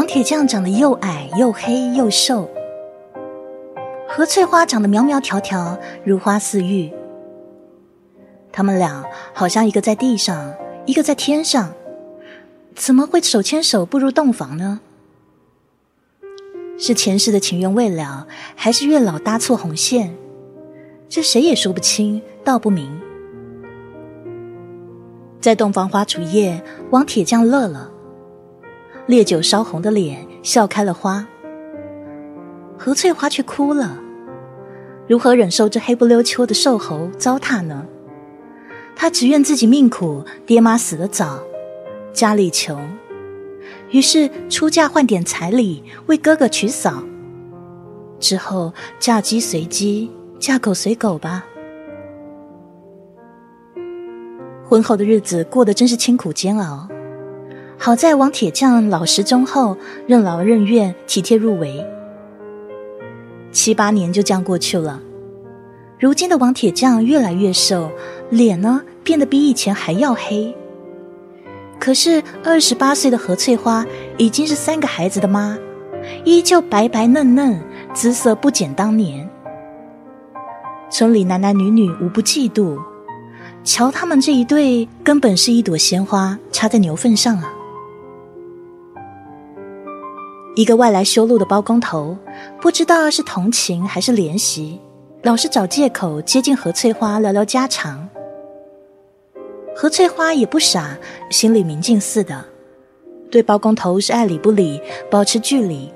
王铁匠长得又矮又黑又瘦，何翠花长得苗苗条条，如花似玉。他们俩好像一个在地上，一个在天上，怎么会手牵手步入洞房呢？是前世的情缘未了，还是月老搭错红线？这谁也说不清，道不明。在洞房花烛夜，王铁匠乐了，烈酒烧红的脸笑开了花。何翠花却哭了，如何忍受这黑不溜秋的瘦猴糟蹋呢？她只怨自己命苦，爹妈死得早，家里穷，于是出嫁换点彩礼为哥哥娶嫂。之后嫁鸡随鸡，嫁狗随狗吧。婚后的日子过得真是清苦煎熬，好在王铁匠老实忠厚，任劳任怨，体贴入微。七八年就这样过去了。如今的王铁匠越来越瘦，脸呢变得比以前还要黑。可是二十八岁的何翠花已经是三个孩子的妈，依旧白白嫩嫩，姿色不减当年。村里男男女女无不嫉妒。瞧，他们这一对根本是一朵鲜花插在牛粪上啊！一个外来修路的包工头，不知道是同情还是怜惜，老是找借口接近何翠花聊聊家常。何翠花也不傻，心里明镜似的，对包工头是爱理不理，保持距离。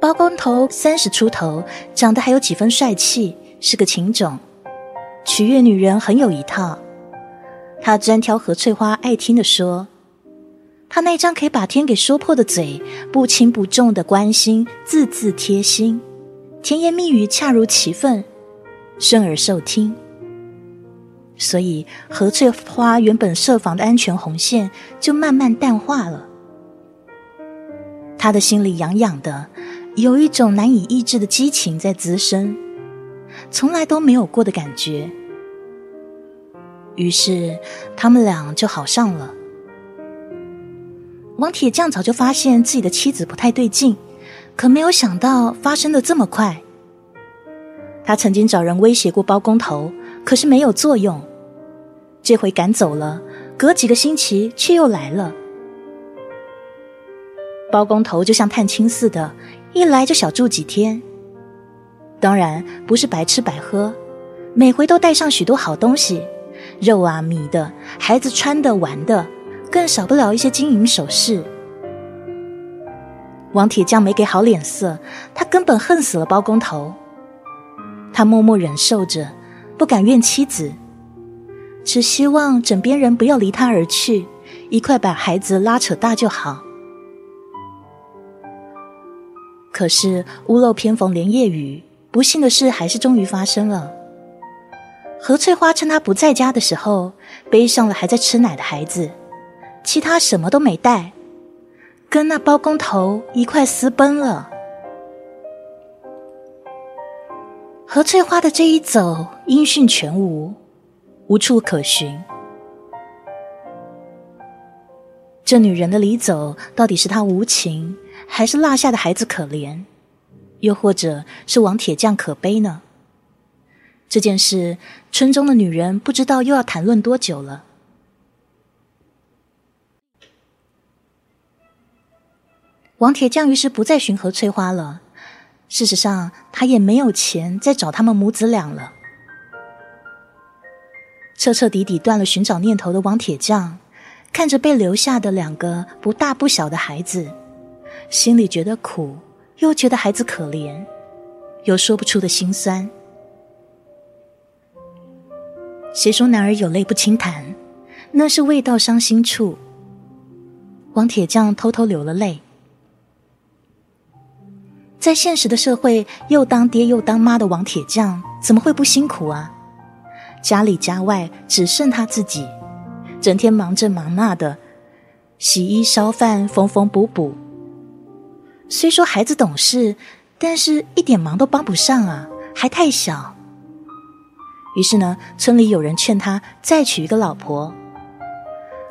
包工头三十出头，长得还有几分帅气，是个情种。取悦女人很有一套，他专挑何翠花爱听的说，他那张可以把天给说破的嘴，不轻不重的关心，字字贴心，甜言蜜语恰如其分，顺耳受听。所以何翠花原本设防的安全红线就慢慢淡化了，他的心里痒痒的，有一种难以抑制的激情在滋生，从来都没有过的感觉。于是，他们俩就好上了。王铁匠早就发现自己的妻子不太对劲，可没有想到发生的这么快。他曾经找人威胁过包工头，可是没有作用。这回赶走了，隔几个星期却又来了。包工头就像探亲似的，一来就小住几天。当然不是白吃白喝，每回都带上许多好东西。肉啊米的，孩子穿的玩的，更少不了一些金银首饰。王铁匠没给好脸色，他根本恨死了包工头。他默默忍受着，不敢怨妻子，只希望枕边人不要离他而去，一块把孩子拉扯大就好。可是屋漏偏逢连夜雨，不幸的事还是终于发生了。何翠花趁他不在家的时候，背上了还在吃奶的孩子，其他什么都没带，跟那包工头一块私奔了。何翠花的这一走，音讯全无，无处可寻。这女人的离走，到底是她无情，还是落下的孩子可怜，又或者是王铁匠可悲呢？这件事，村中的女人不知道又要谈论多久了。王铁匠于是不再寻何翠花了。事实上，他也没有钱再找他们母子俩了。彻彻底底断了寻找念头的王铁匠，看着被留下的两个不大不小的孩子，心里觉得苦，又觉得孩子可怜，有说不出的心酸。谁说男儿有泪不轻弹？那是未到伤心处。王铁匠偷偷流了泪。在现实的社会，又当爹又当妈的王铁匠，怎么会不辛苦啊？家里家外只剩他自己，整天忙这忙那的，洗衣烧饭，缝缝补补。虽说孩子懂事，但是一点忙都帮不上啊，还太小。于是呢，村里有人劝他再娶一个老婆。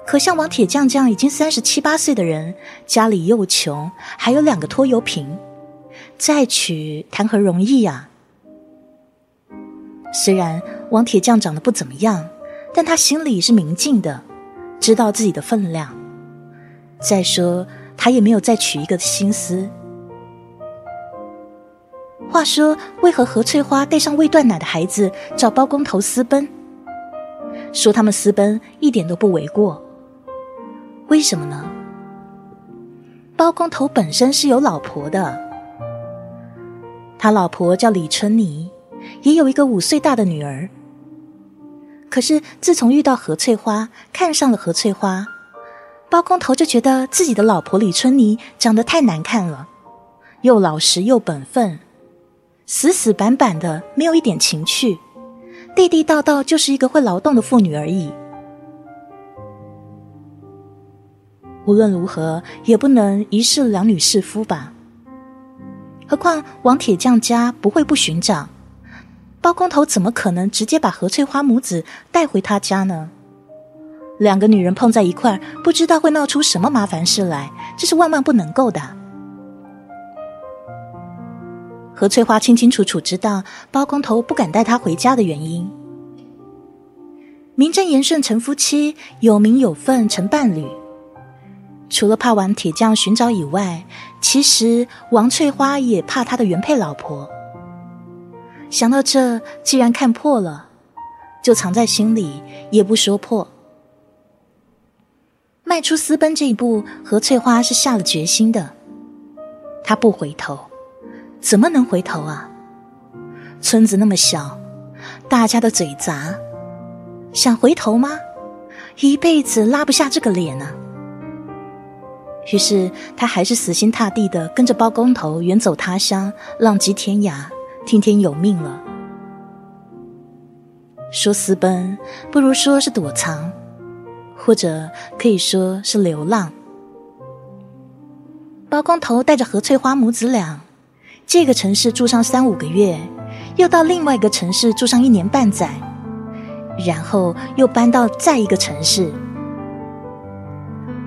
可像王铁匠这样已经三十七八岁的人，家里又穷，还有两个拖油瓶，再娶谈何容易呀？虽然王铁匠长得不怎么样，但他心里是明镜的，知道自己的分量。再说，他也没有再娶一个的心思。话说，为何何翠花带上未断奶的孩子找包工头私奔？说他们私奔一点都不为过。为什么呢？包工头本身是有老婆的，他老婆叫李春妮，也有一个五岁大的女儿。可是自从遇到何翠花，看上了何翠花，包工头就觉得自己的老婆李春妮长得太难看了，又老实又本分，死死板板的，没有一点情趣，地地道道就是一个会劳动的妇女而已。无论如何，也不能一世两女侍夫吧。何况王铁匠家不会不寻找，包工头怎么可能直接把何翠花母子带回他家呢？两个女人碰在一块儿，不知道会闹出什么麻烦事来，这是万万不能够的。何翠花清清楚楚知道包工头不敢带她回家的原因，名正言顺成夫妻，有名有份成伴侣。除了怕王铁匠寻找以外，其实王翠花也怕她的原配老婆。想到这，既然看破了，就藏在心里，也不说破。迈出私奔这一步，何翠花是下了决心的。她不回头，怎么能回头啊？村子那么小，大家的嘴杂，想回头吗？一辈子拉不下这个脸呢。于是，他还是死心塌地的跟着包工头远走他乡，浪迹天涯，听天由命了。说私奔，不如说是躲藏，或者可以说是流浪。包工头带着何翠花母子俩，这个城市住上三五个月，又到另外一个城市住上一年半载，然后又搬到再一个城市。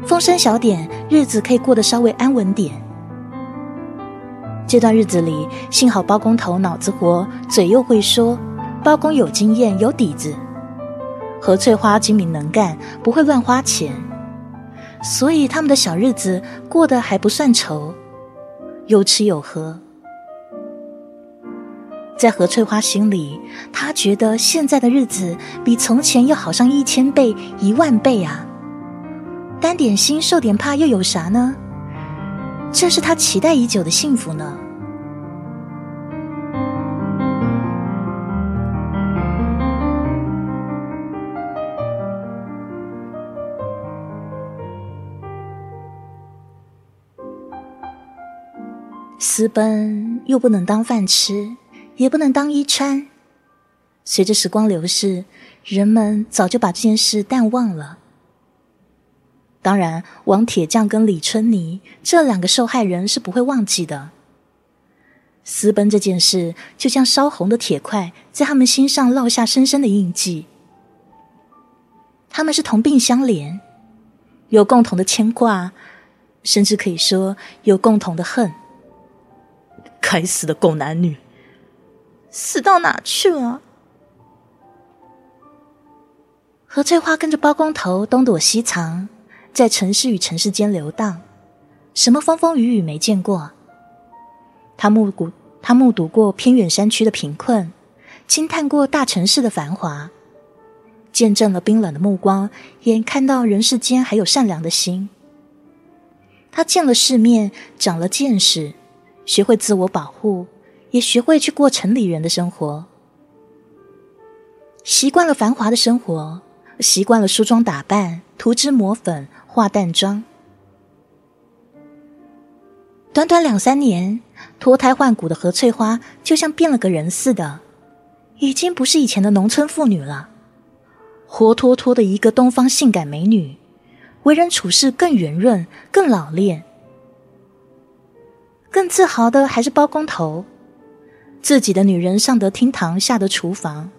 风声小点，日子可以过得稍微安稳点。这段日子里，幸好包工头脑子活，嘴又会说，包工有经验有底子，何翠花精明能干，不会乱花钱，所以他们的小日子过得还不算愁，有吃有喝。在何翠花心里，她觉得现在的日子比从前要好上一千倍、一万倍啊！担点心，受点怕，又有啥呢？这是他期待已久的幸福呢。私奔又不能当饭吃，也不能当衣穿。随着时光流逝，人们早就把这件事淡忘了。当然，王铁匠跟李春妮这两个受害人是不会忘记的。私奔这件事，就像烧红的铁块，在他们心上烙下深深的印记。他们是同病相怜，有共同的牵挂，甚至可以说有共同的恨。该死的狗男女，死到哪去了？何翠花跟着包工头东躲西藏。在城市与城市间流荡，什么风风雨雨没见过？他目睹他目睹过偏远山区的贫困，惊叹过大城市的繁华，见证了冰冷的目光，也看到人世间还有善良的心。他见了世面，长了见识，学会自我保护，也学会去过城里人的生活，习惯了繁华的生活，习惯了梳妆打扮、涂脂抹粉。化淡妆，短短两三年，脱胎换骨的何翠花就像变了个人似的，已经不是以前的农村妇女了，活脱脱的一个东方性感美女，为人处事更圆润、更老练。更自豪的还是包工头，自己的女人上得厅堂，下得厨房，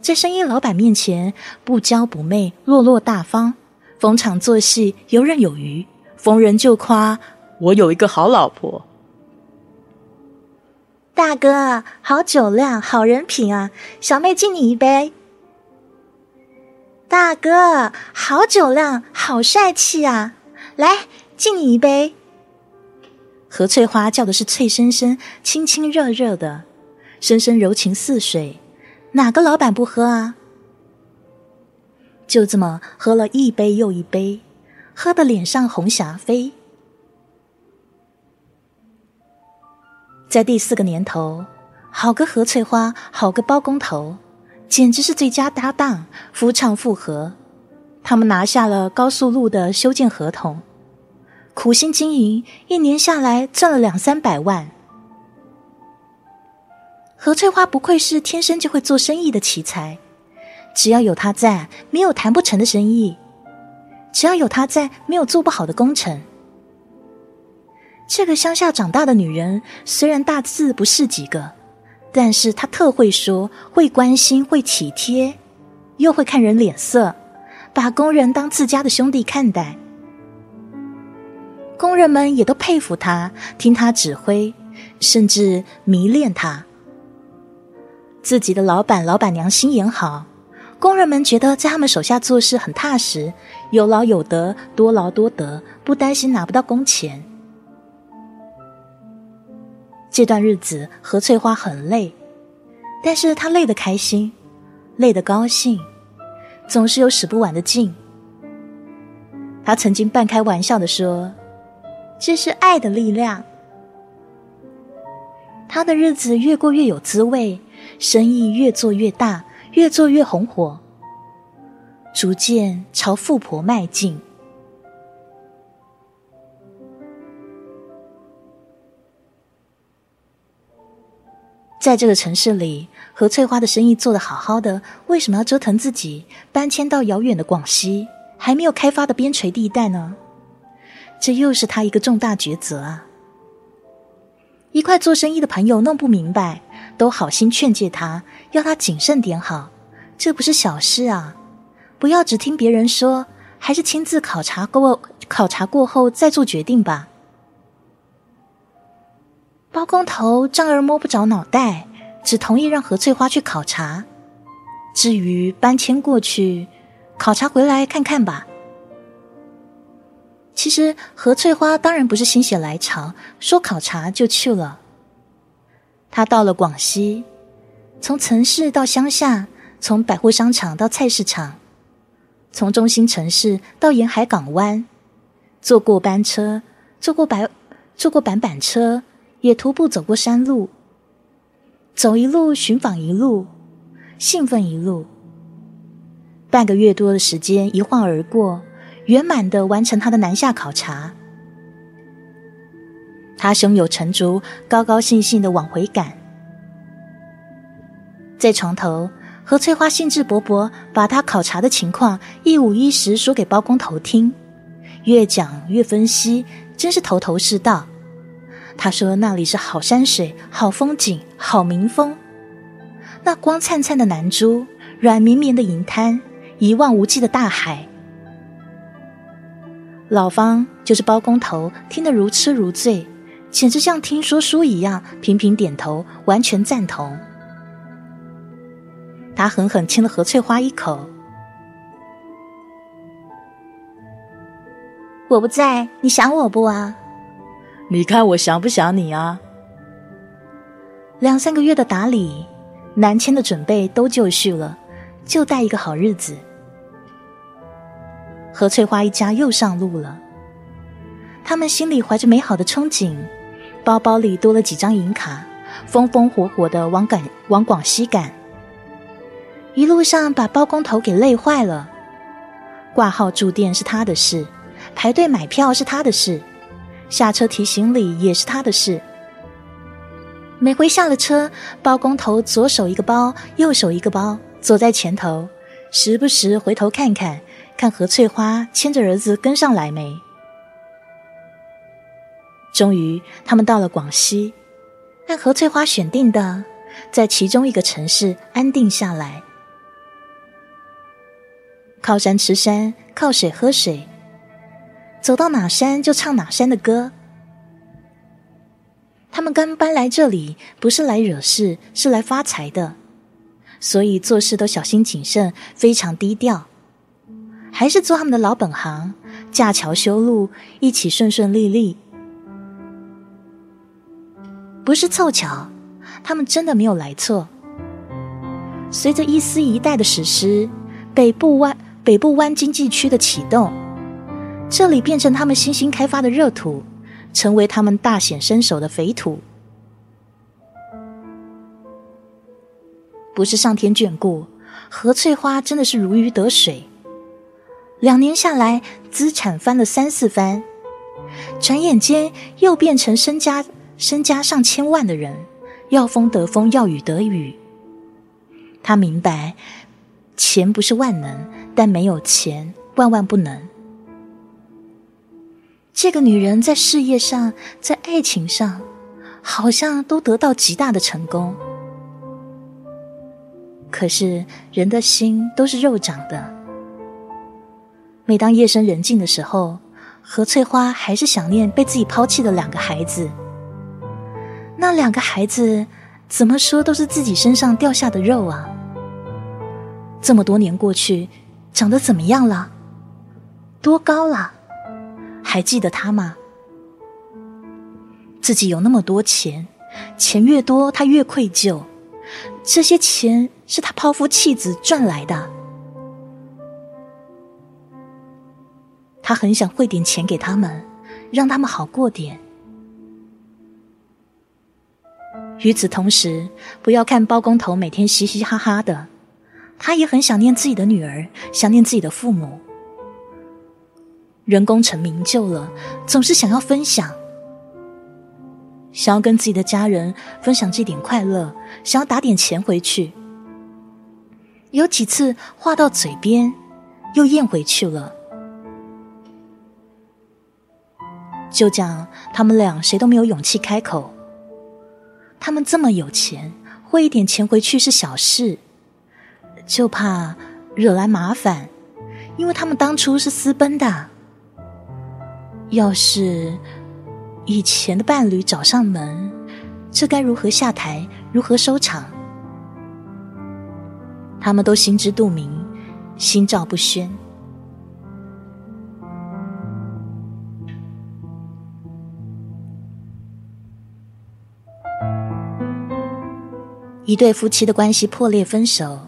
在生意老板面前不娇不媚、落落大方。逢场作戏，游刃有余，逢人就夸我有一个好老婆。大哥，好酒量，好人品啊！小妹敬你一杯。大哥，好酒量，好帅气啊！来，敬你一杯。何翠花叫的是脆生生、亲亲热热的，深深柔情似水，哪个老板不喝啊？就这么喝了一杯又一杯，喝的脸上红霞飞。在第四个年头，好个何翠花，好个包工头，简直是最佳搭档，夫唱妇和。他们拿下了高速路的修建合同。苦心经营，一年下来赚了两三百万。何翠花不愧是天生就会做生意的奇才，只要有他在，没有谈不成的生意；只要有他在，没有做不好的工程。这个乡下长大的女人，虽然大字不识几个，但是她特会说，会关心，会体贴，又会看人脸色，把工人当自家的兄弟看待。工人们也都佩服他，听他指挥，甚至迷恋他。自己的老板、老板娘心眼好，工人们觉得在他们手下做事很踏实，有劳有得，多劳多得，不担心拿不到工钱。这段日子，何翠花很累，但是她累得开心，累得高兴，总是有使不完的劲。她曾经半开玩笑的说。这是爱的力量。他的日子越过越有滋味，生意越做越大，越做越红火，逐渐朝富婆迈进。在这个城市里，何翠花的生意做得好好的，为什么要折腾自己，搬迁到遥远的广西，还没有开发的边陲地带呢？这又是他一个重大抉择啊！一块做生意的朋友弄不明白，都好心劝诫他，要他谨慎点好。这不是小事啊！不要只听别人说，还是亲自考察过，考察过后再做决定吧。包工头丈二摸不着脑袋，只同意让何翠花去考察。至于搬迁过去，考察回来看看吧。其实何翠花当然不是心血来潮，说考察就去了。她到了广西，从城市到乡下，从百货商场到菜市场，从中心城市到沿海港湾，坐过班车，坐过白，坐过板板车，也徒步走过山路，走一路寻访一路，兴奋一路。半个月多的时间一晃而过。圆满的完成他的南下考察，他胸有成竹，高高兴兴的往回赶。在床头，何翠花兴致勃勃把他考察的情况一五一十说给包工头听，越讲越分析，真是头头是道。他说那里是好山水、好风景、好民风，那光灿灿的南珠，软绵绵的银滩，一望无际的大海。老方就是包工头，听得如痴如醉，简直像听说书一样，频频点头，完全赞同。他狠狠亲了何翠花一口：“我不在，你想我不啊？你看我想不想你啊？”两三个月的打理，南迁的准备都就绪了，就待一个好日子。何翠花一家又上路了，他们心里怀着美好的憧憬，包包里多了几张银卡，风风火火的往赶往广西赶。一路上把包工头给累坏了，挂号住店是他的事，排队买票是他的事，下车提行李也是他的事。每回下了车，包工头左手一个包，右手一个包，走在前头，时不时回头看看。看何翠花牵着儿子跟上来没？终于，他们到了广西，按何翠花选定的，在其中一个城市安定下来。靠山吃山，靠水喝水，走到哪山就唱哪山的歌。他们刚搬来这里，不是来惹事，是来发财的，所以做事都小心谨慎，非常低调。还是做他们的老本行，架桥修路，一起顺顺利利。不是凑巧，他们真的没有来错。随着一丝一代的实施，北部外北部湾经济区的启动，这里变成他们新兴开发的热土。成为他们大显身手的肥土，不是上天眷顾，何翠花真的是如鱼得水。两年下来，资产翻了三四番，转眼间又变成身家身家上千万的人，要风得风，要雨得雨。他明白，钱不是万能，但没有钱，万万不能。这个女人在事业上，在爱情上，好像都得到极大的成功。可是人的心都是肉长的。每当夜深人静的时候，何翠花还是想念被自己抛弃的两个孩子。那两个孩子，怎么说都是自己身上掉下的肉啊！这么多年过去，长得怎么样了？多高了？还记得他吗？自己有那么多钱，钱越多他越愧疚。这些钱是他抛夫弃子赚来的，他很想汇点钱给他们，让他们好过点。与此同时，不要看包工头每天嘻嘻哈哈的，他也很想念自己的女儿，想念自己的父母。人功成名就了，总是想要分享，想要跟自己的家人分享这点快乐，想要打点钱回去。有几次话到嘴边，又咽回去了。就讲他们俩谁都没有勇气开口。他们这么有钱，汇一点钱回去是小事，就怕惹来麻烦，因为他们当初是私奔的。要是以前的伴侣找上门，这该如何下台？如何收场？他们都心知肚明，心照不宣。一对夫妻的关系破裂分手，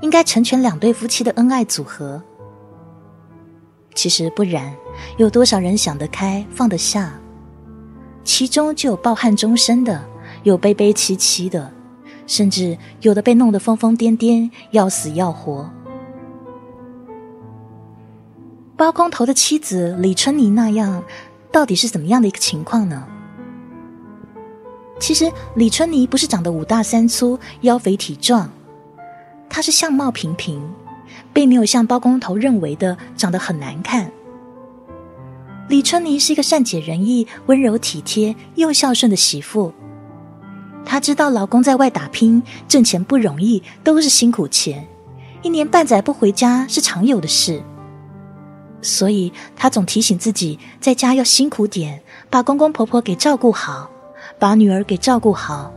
应该成全两对夫妻的恩爱组合。其实不然，有多少人想得开放得下？其中就有抱憾终身的，有悲悲戚戚的，甚至有的被弄得疯疯癫癫，要死要活。包工头的妻子李春妮那样，到底是怎么样的一个情况呢？其实李春妮不是长得五大三粗、腰肥体壮，她是相貌平平。并没有像包工头认为的长得很难看。李春妮是一个善解人意、温柔体贴又孝顺的媳妇。她知道老公在外打拼挣钱不容易，都是辛苦钱，一年半载不回家是常有的事。所以她总提醒自己，在家要辛苦点，把公公婆婆给照顾好，把女儿给照顾好，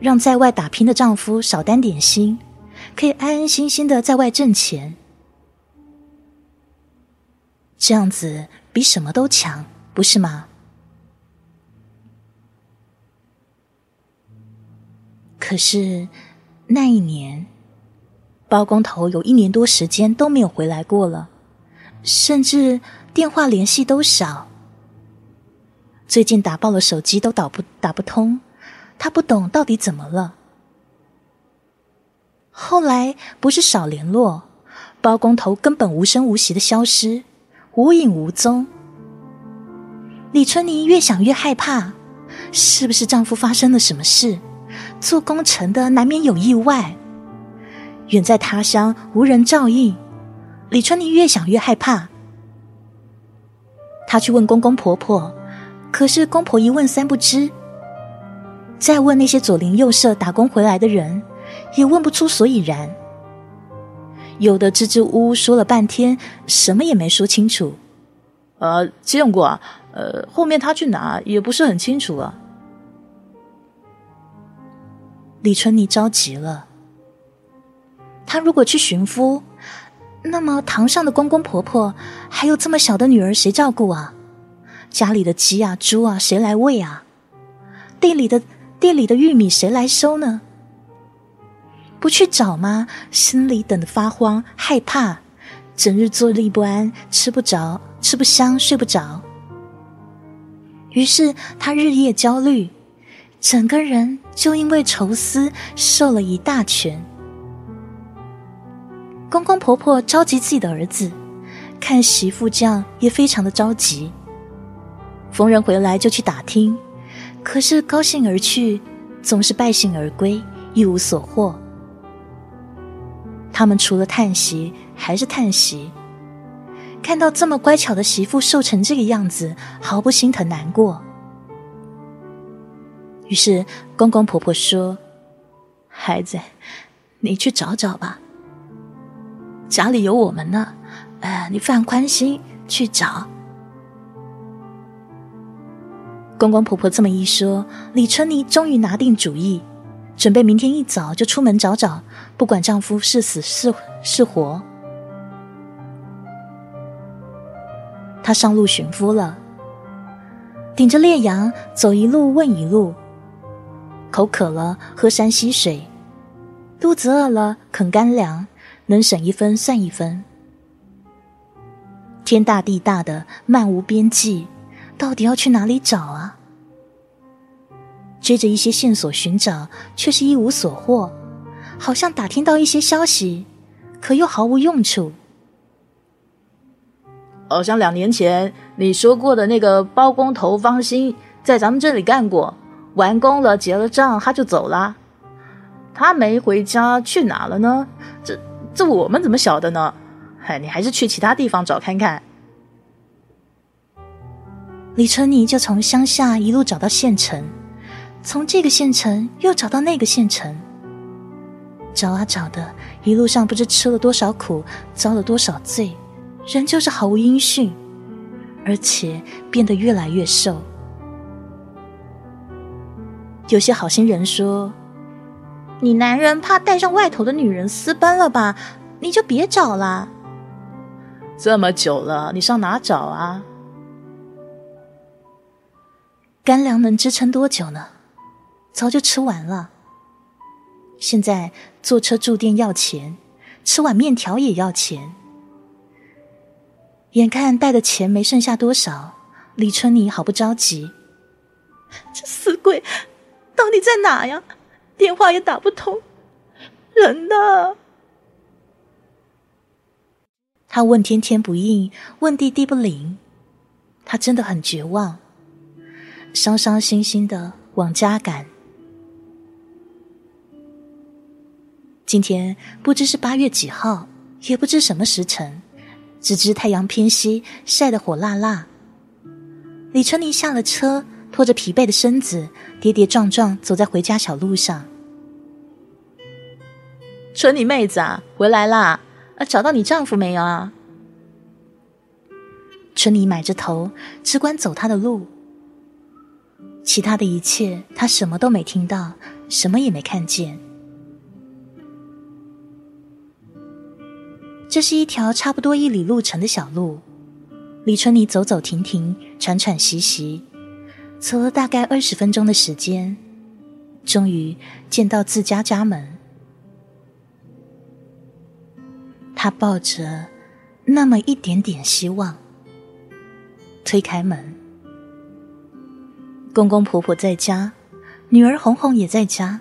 让在外打拼的丈夫少担点心。可以安安心心的在外挣钱，这样子比什么都强，不是吗？可是那一年，包工头有一年多时间都没有回来过了，甚至电话联系都少。最近打爆了手机都打不打不通，他不懂到底怎么了。后来不是少联络，包工头根本无声无息的消失，无影无踪。李春妮越想越害怕，是不是丈夫发生了什么事？做工程的难免有意外，远在他乡无人照应。李春妮越想越害怕，她去问公公婆婆，可是公婆一问三不知。再问那些左邻右舍打工回来的人。也问不出所以然。有的支支吾吾说了半天，什么也没说清楚。呃，见过啊，呃，后面他去哪也不是很清楚啊。李春妮着急了，他如果去寻夫，那么堂上的公公婆婆还有这么小的女儿谁照顾啊？家里的鸡啊、猪啊谁来喂啊？地里的地里的玉米谁来收呢？不去找吗？心里等得发慌，害怕，整日坐立不安，吃不着，吃不香，睡不着。于是他日夜焦虑。整个人就因为愁思瘦了一大圈。公公婆婆着急自己的儿子，看媳妇这样也非常的着急。逢人回来就去打听，可是高兴而去，总是败兴而归，一无所获。他们除了叹息，还是叹息。看到这么乖巧的媳妇瘦成这个样子，毫不心疼难过。于是公公婆婆说：“孩子，你去找找吧，家里有我们呢。呃，你放宽心去找。”公公婆婆这么一说，李春妮终于拿定主意，准备明天一早就出门找找，不管丈夫是死是是活。她上路寻夫了，顶着烈阳走一路问一路。口渴了喝山溪水，肚子饿了啃干粮，能省一分算一分。天大地大的漫无边际，到底要去哪里找啊？追着一些线索寻找，却是一无所获，好像打听到一些消息，可又毫无用处。好像两年前你说过的那个包工头方兴，在咱们这里干过。完工了，结了账，他就走了。他没回家，去哪了呢？这这我们怎么晓得呢？嗨，你还是去其他地方找看看。李春妮就从乡下一路找到县城，从这个县城又找到那个县城，找啊找的，一路上不知吃了多少苦，遭了多少罪，仍旧是毫无音讯，而且变得越来越瘦。有些好心人说：“你男人怕带上外头的女人私奔了吧？你就别找了。这么久了，你上哪找啊？干粮能支撑多久呢？早就吃完了。现在坐车住店要钱，吃碗面条也要钱。眼看带的钱没剩下多少，李春妮好不着急。这死鬼！”到底在哪呀？电话也打不通，人呢？他问天天不应，问地地不灵，他真的很绝望，伤伤心心的往家赶。今天不知是八月几号，也不知什么时辰，只知太阳偏西，晒得火辣辣。李春妮下了车。拖着疲惫的身子，跌跌撞撞走在回家小路上。春妮妹子啊，回来啦！啊，找到你丈夫没有啊？春妮埋着头，只管走她的路。其他的一切，她什么都没听到，什么也没看见。这是一条差不多一里路程的小路，李春妮走走停停，喘喘息息。走了大概二十分钟的时间，终于见到自家家门。他抱着那么一点点希望，推开门。公公婆婆在家，女儿红红也在家。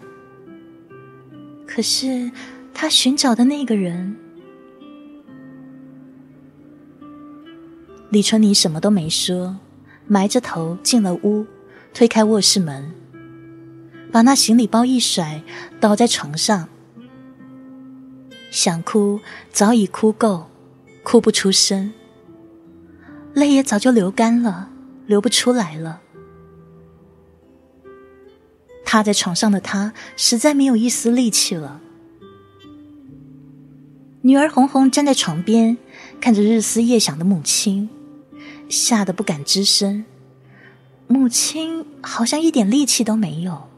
可是他寻找的那个人，李春妮什么都没说。埋着头进了屋，推开卧室门，把那行李包一甩，倒在床上。想哭早已哭够，哭不出声，泪也早就流干了，流不出来了。趴在床上的他实在没有一丝力气了。女儿红红站在床边，看着日思夜想的母亲，吓得不敢吱声。母亲好像一点力气都没有。